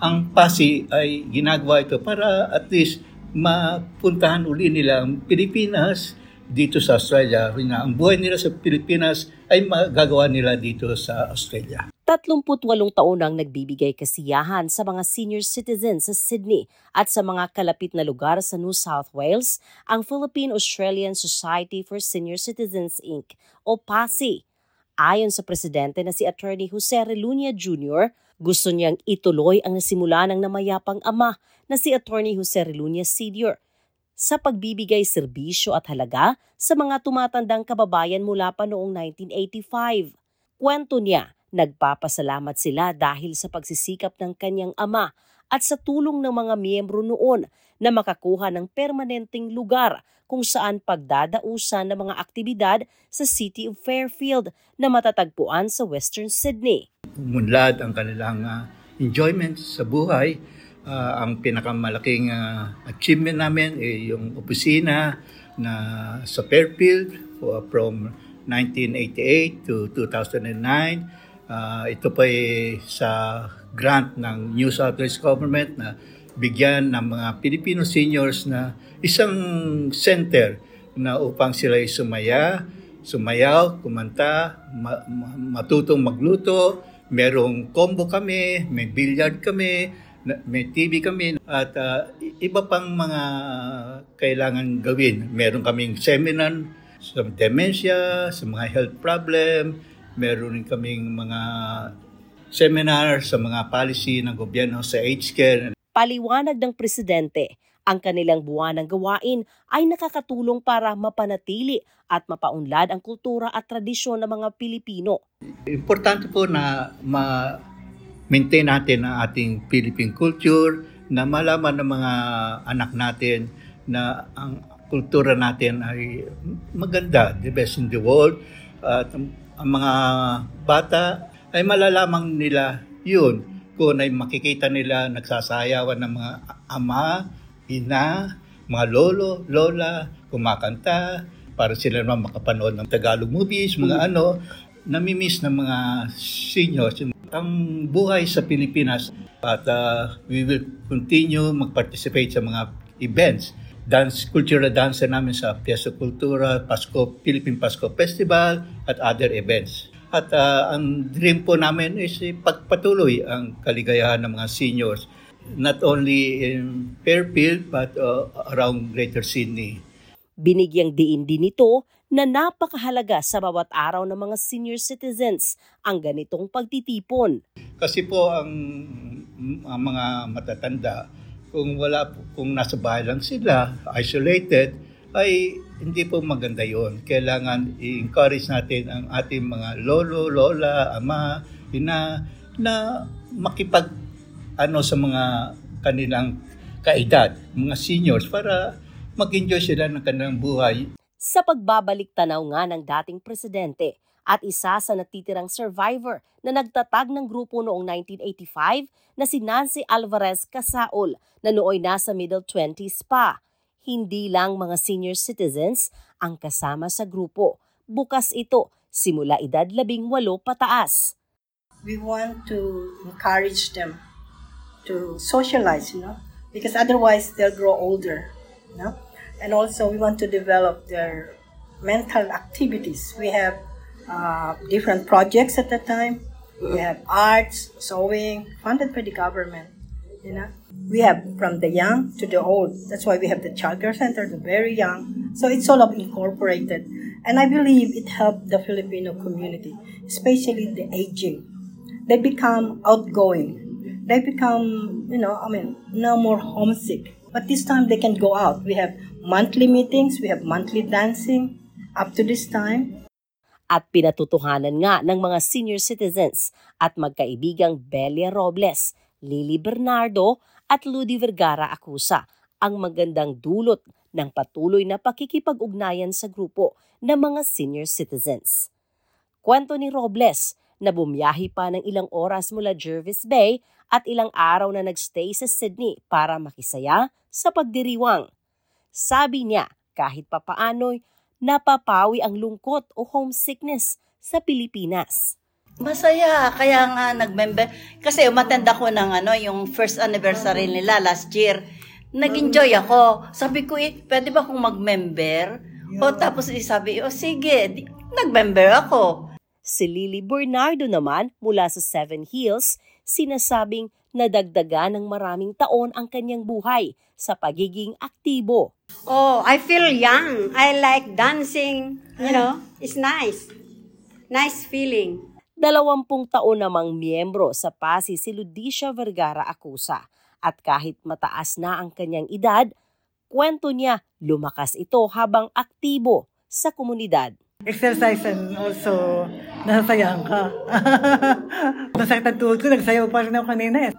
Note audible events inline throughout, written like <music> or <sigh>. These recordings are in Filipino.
ang PASI ay ginagawa ito para at least mapuntahan uli nila ang Pilipinas dito sa Australia. Na ang buhay nila sa Pilipinas ay magagawa nila dito sa Australia. 38 taon nang nagbibigay kasiyahan sa mga senior citizens sa Sydney at sa mga kalapit na lugar sa New South Wales ang Philippine-Australian Society for Senior Citizens Inc. o PASI. Ayon sa presidente na si Attorney Jose Relunia Jr., gusto niyang ituloy ang nasimula ng namayapang ama na si Attorney Jose Relunia Sr. sa pagbibigay serbisyo at halaga sa mga tumatandang kababayan mula pa noong 1985. Kwento niya, Nagpapasalamat sila dahil sa pagsisikap ng kanyang ama at sa tulong ng mga miyembro noon na makakuha ng permanenteng lugar kung saan pagdadausan ng mga aktibidad sa City of Fairfield na matatagpuan sa Western Sydney. Munlad ang kanilang uh, enjoyment sa buhay. Uh, ang pinakamalaking uh, achievement namin ay yung opisina na sa Fairfield uh, from 1988 to 2009 Uh, ito pa ay sa grant ng New South Wales Government na bigyan ng mga Filipino seniors na isang center na upang sila ay sumaya, sumayaw, kumanta, ma- matutong magluto, merong combo kami, may billiard kami, may TV kami at uh, iba pang mga kailangan gawin. Meron kaming seminar sa dementia, sa mga health problem, Meron rin kaming mga seminar sa mga policy ng gobyerno sa age care. Paliwanag ng presidente, ang kanilang buwan ng gawain ay nakakatulong para mapanatili at mapaunlad ang kultura at tradisyon ng mga Pilipino. Importante po na ma-maintain natin ang ating Philippine culture, na malaman ng mga anak natin na ang kultura natin ay maganda, the best in the world. At ang mga bata ay malalamang nila yun kung ay makikita nila nagsasayawan ng mga ama, ina, mga lolo, lola, kumakanta, para sila naman makapanood ng Tagalog movies, mga mm. ano, namimiss ng mga seniors ang buhay sa Pilipinas at uh, we will continue mag-participate sa mga events dance, cultural dance namin sa Piazza Cultura, Pasko, Philippine Pasko Festival at other events. At uh, ang dream po namin is pagpatuloy ang kaligayahan ng mga seniors not only in Fairfield but uh, around Greater Sydney. Binigyang diin din ito na napakahalaga sa bawat araw ng mga senior citizens ang ganitong pagtitipon. Kasi po ang, ang mga matatanda kung wala kung nasa bahay lang sila, isolated, ay hindi po maganda yon. Kailangan i-encourage natin ang ating mga lolo, lola, ama, ina na makipag ano sa mga kanilang kaedad, mga seniors para mag-enjoy sila ng kanilang buhay. Sa pagbabalik tanaw nga ng dating presidente, at isa sa natitirang survivor na nagtatag ng grupo noong 1985 na si Nancy Alvarez Casaol na nooy nasa middle 20s pa. Hindi lang mga senior citizens ang kasama sa grupo. Bukas ito simula edad labing walo pataas. We want to encourage them to socialize, you know, because otherwise they'll grow older, you know. And also we want to develop their mental activities. We have uh, different projects at that time. We have arts, sewing, funded by the government. You know, we have from the young to the old. That's why we have the childcare center, the very young. So it's all of incorporated, and I believe it helped the Filipino community, especially the aging. They become outgoing. They become, you know, I mean, no more homesick. But this time they can go out. We have monthly meetings. We have monthly dancing. Up to this time, at pinatutuhanan nga ng mga senior citizens at magkaibigang Belia Robles, Lily Bernardo at Ludi Vergara Akusa ang magandang dulot ng patuloy na pakikipag-ugnayan sa grupo ng mga senior citizens. Kwento ni Robles na bumiyahi pa ng ilang oras mula Jervis Bay at ilang araw na nagstay sa Sydney para makisaya sa pagdiriwang. Sabi niya, kahit papaano'y napapawi ang lungkot o homesickness sa Pilipinas. Masaya, kaya nga nag-member. Kasi umattend ako ng ano, yung first anniversary nila last year. Nag-enjoy ako. Sabi ko, eh, pwede ba akong mag-member? O tapos sabi, o sige, di- nag-member ako. Si Lily Bernardo naman mula sa Seven Hills, sinasabing nadagdagan ng maraming taon ang kanyang buhay sa pagiging aktibo. Oh, I feel young. I like dancing. You know, it's nice. Nice feeling. Dalawampung taon namang miyembro sa PASI si Ludicia Vergara Acusa at kahit mataas na ang kanyang edad, kwento niya lumakas ito habang aktibo sa komunidad. Exercise and also nasasayang ka. <laughs> Masakit ang tuhod ko, nagsayaw pa rin ako kanina eh.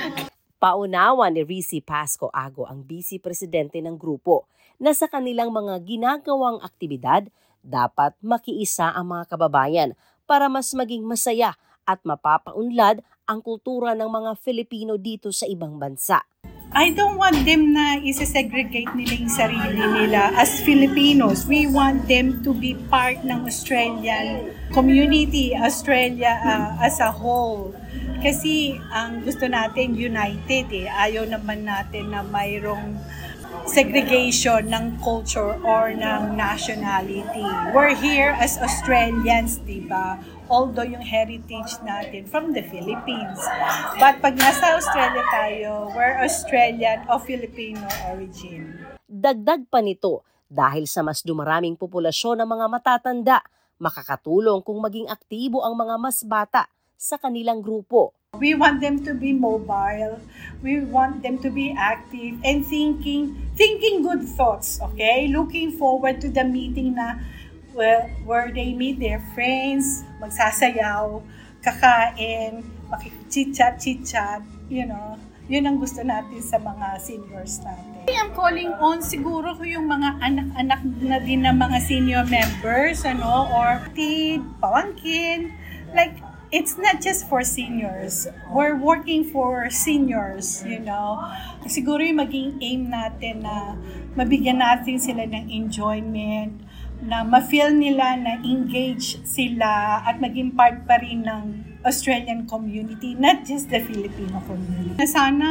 <laughs> Paunawa ni Rizzy Pasco Ago ang vice presidente ng grupo na sa kanilang mga ginagawang aktibidad dapat makiisa ang mga kababayan para mas maging masaya at mapapaunlad ang kultura ng mga Filipino dito sa ibang bansa. I don't want them na isa-segregate nila yung sarili nila as Filipinos. We want them to be part ng Australian community, Australia uh, as a whole. Kasi ang gusto natin united eh. Ayaw naman natin na mayroong segregation ng culture or ng nationality. We're here as Australians, di ba? Although yung heritage natin from the Philippines. But pag nasa Australia tayo, we're Australian of Filipino origin. Dagdag pa nito dahil sa mas dumaraming populasyon ng mga matatanda, makakatulong kung maging aktibo ang mga mas bata sa kanilang grupo. We want them to be mobile. We want them to be active and thinking thinking good thoughts, okay? Looking forward to the meeting na where, where they meet their friends, magsasayaw, kakain, makikichat chit-chat, you know. Yun ang gusto natin sa mga seniors natin. I'm calling on siguro ko yung mga anak-anak na din ng mga senior members, ano, or tid, pawangkin, like, it's not just for seniors. We're working for seniors, you know. Siguro yung maging aim natin na mabigyan natin sila ng enjoyment, na ma-feel nila na engage sila at maging part pa rin ng Australian community, not just the Filipino community. Na sana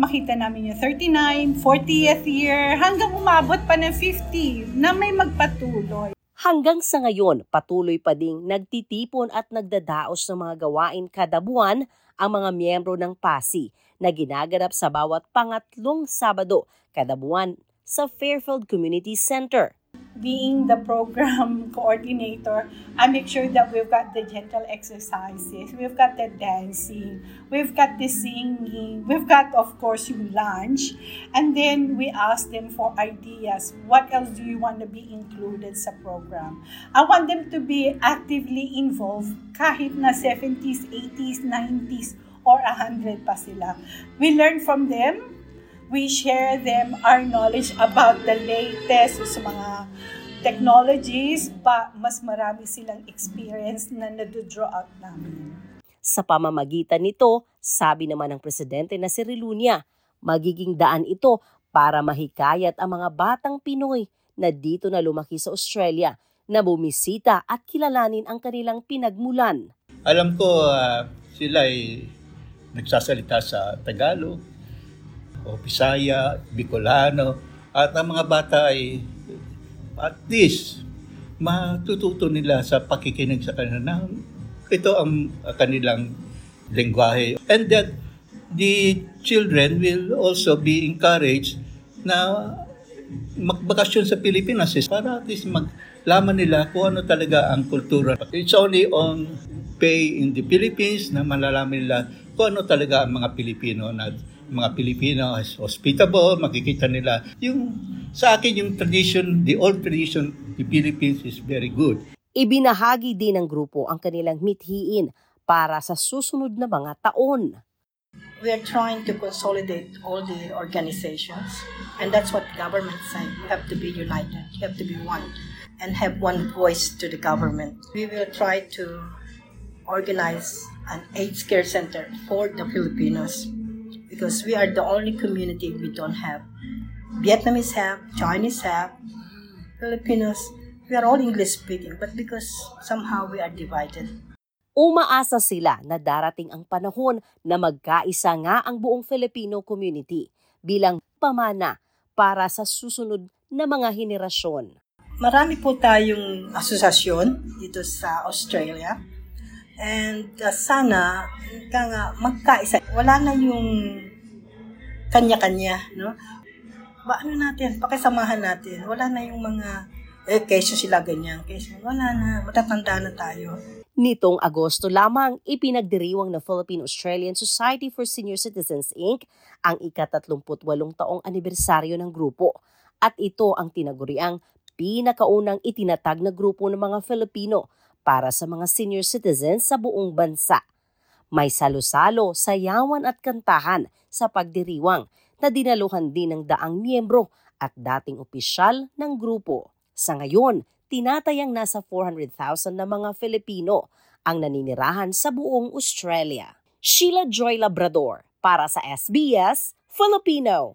makita namin yung 39, 40th year, hanggang umabot pa ng 50 na may magpatuloy. Hanggang sa ngayon, patuloy pa ding nagtitipon at nagdadaos ng mga gawain kada buwan ang mga miyembro ng PASI na ginaganap sa bawat pangatlong Sabado kada buwan sa Fairfield Community Center. Being the program <laughs> coordinator, I make sure that we've got the gentle exercises, we've got the dancing, we've got the singing, we've got, of course, yung lunch, and then we ask them for ideas. What else do you want to be included sa program? I want them to be actively involved kahit na 70s, 80s, 90s, or 100 pa sila. We learn from them, we share them our knowledge about the latest sa mga technologies, pa mas marami silang experience na nado-draw out namin. Sa pamamagitan nito, sabi naman ng presidente na si Rilunia, magiging daan ito para mahikayat ang mga batang Pinoy na dito na lumaki sa Australia na bumisita at kilalanin ang kanilang pinagmulan. Alam ko ah, sila ay nagsasalita sa Tagalog, o Bisaya, Bicolano, at ang mga bata ay at least matututo nila sa pakikinig sa kanila na ito ang kanilang lengguwahe. And that the children will also be encouraged na magbakasyon sa Pilipinas para at least maglaman nila kung ano talaga ang kultura. It's only on pay in the Philippines na malalaman nila kung ano talaga ang mga Pilipino na mga Pilipino is hospitable, makikita nila. Yung sa akin yung tradition, the old tradition, the Philippines is very good. Ibinahagi din ng grupo ang kanilang mithiin para sa susunod na mga taon. We are trying to consolidate all the organizations, and that's what the government saying. You have to be united, you have to be one, and have one voice to the government. We will try to organize an AIDS care center for the Filipinos because we are the only community we don't have. Vietnamese have, Chinese have, Filipinos. We are all English speaking, but because somehow we are divided. Umaasa sila na darating ang panahon na magkaisa nga ang buong Filipino community bilang pamana para sa susunod na mga henerasyon. Marami po tayong asosasyon dito sa Australia. And uh, sana nga magkaisa. Wala na yung kanya-kanya, no? Ba, ano natin, pakisamahan natin. Wala na yung mga, eh, kesyo sila ganyan, kesyo. Wala na, matatanda na tayo. Nitong Agosto lamang, ipinagdiriwang ng Philippine-Australian Society for Senior Citizens Inc. ang ika-38 taong anibersaryo ng grupo. At ito ang tinaguriang pinakaunang itinatag na grupo ng mga Filipino para sa mga senior citizens sa buong bansa. May salo-salo, sayawan at kantahan sa pagdiriwang na dinaluhan din ng daang miyembro at dating opisyal ng grupo. Sa ngayon, tinatayang nasa 400,000 na mga Filipino ang naninirahan sa buong Australia. Sheila Joy Labrador para sa SBS Filipino.